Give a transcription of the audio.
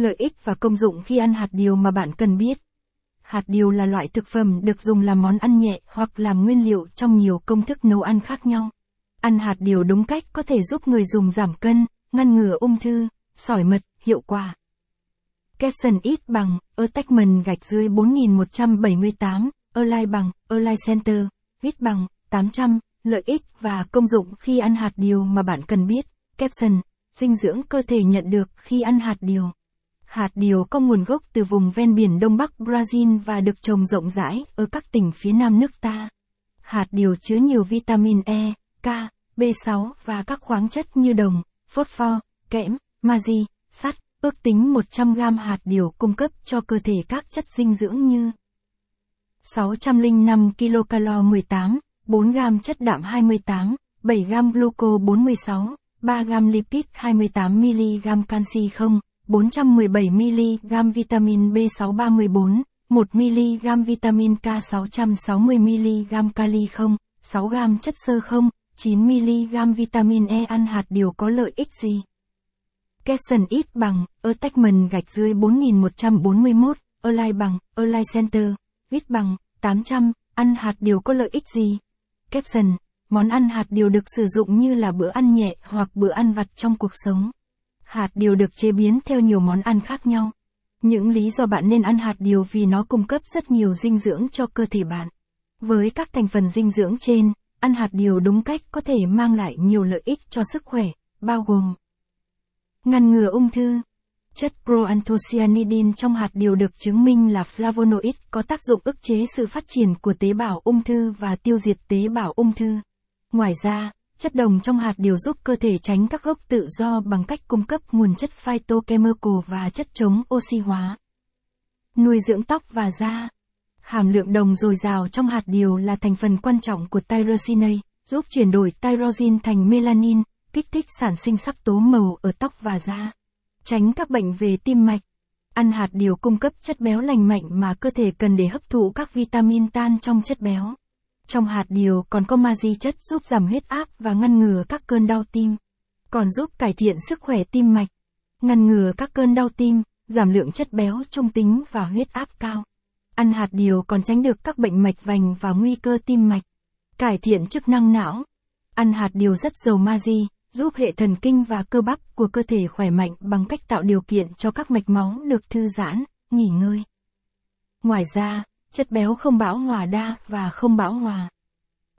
Lợi ích và công dụng khi ăn hạt điều mà bạn cần biết. Hạt điều là loại thực phẩm được dùng làm món ăn nhẹ hoặc làm nguyên liệu trong nhiều công thức nấu ăn khác nhau. Ăn hạt điều đúng cách có thể giúp người dùng giảm cân, ngăn ngừa ung thư, sỏi mật, hiệu quả. Capson ít bằng, attachment gạch dưới 4178, Align bằng, Align Center, ít bằng, 800, lợi ích và công dụng khi ăn hạt điều mà bạn cần biết. Capson, dinh dưỡng cơ thể nhận được khi ăn hạt điều. Hạt điều có nguồn gốc từ vùng ven biển Đông Bắc Brazil và được trồng rộng rãi ở các tỉnh phía nam nước ta. Hạt điều chứa nhiều vitamin E, K, B6 và các khoáng chất như đồng, phosphor, kẽm, magie, sắt. Ước tính 100g hạt điều cung cấp cho cơ thể các chất dinh dưỡng như 605 kcal 18, 4g chất đạm 28, 7g gluco 46, 3g lipid 28mg canxi không, 417mg vitamin B6 34, 1mg vitamin K 660mg kali không, 6g chất xơ không, 9mg vitamin E ăn hạt điều có lợi ích gì? Capson ít bằng, attachment gạch dưới 4141, Align bằng, Align Center, ít bằng, 800, ăn hạt điều có lợi ích gì? Capson, món ăn hạt điều được sử dụng như là bữa ăn nhẹ hoặc bữa ăn vặt trong cuộc sống. Hạt điều được chế biến theo nhiều món ăn khác nhau. Những lý do bạn nên ăn hạt điều vì nó cung cấp rất nhiều dinh dưỡng cho cơ thể bạn. Với các thành phần dinh dưỡng trên, ăn hạt điều đúng cách có thể mang lại nhiều lợi ích cho sức khỏe, bao gồm ngăn ngừa ung thư. Chất proanthocyanidin trong hạt điều được chứng minh là flavonoid có tác dụng ức chế sự phát triển của tế bào ung thư và tiêu diệt tế bào ung thư. Ngoài ra, chất đồng trong hạt điều giúp cơ thể tránh các gốc tự do bằng cách cung cấp nguồn chất phytochemical và chất chống oxy hóa. Nuôi dưỡng tóc và da. Hàm lượng đồng dồi dào trong hạt điều là thành phần quan trọng của tyrosinase, giúp chuyển đổi tyrosin thành melanin, kích thích sản sinh sắc tố màu ở tóc và da. Tránh các bệnh về tim mạch. Ăn hạt điều cung cấp chất béo lành mạnh mà cơ thể cần để hấp thụ các vitamin tan trong chất béo. Trong hạt điều còn có magie chất giúp giảm huyết áp và ngăn ngừa các cơn đau tim. Còn giúp cải thiện sức khỏe tim mạch, ngăn ngừa các cơn đau tim, giảm lượng chất béo trung tính và huyết áp cao. Ăn hạt điều còn tránh được các bệnh mạch vành và nguy cơ tim mạch. Cải thiện chức năng não. Ăn hạt điều rất giàu magie, giúp hệ thần kinh và cơ bắp của cơ thể khỏe mạnh bằng cách tạo điều kiện cho các mạch máu được thư giãn, nghỉ ngơi. Ngoài ra, chất béo không bão hòa đa và không bão hòa.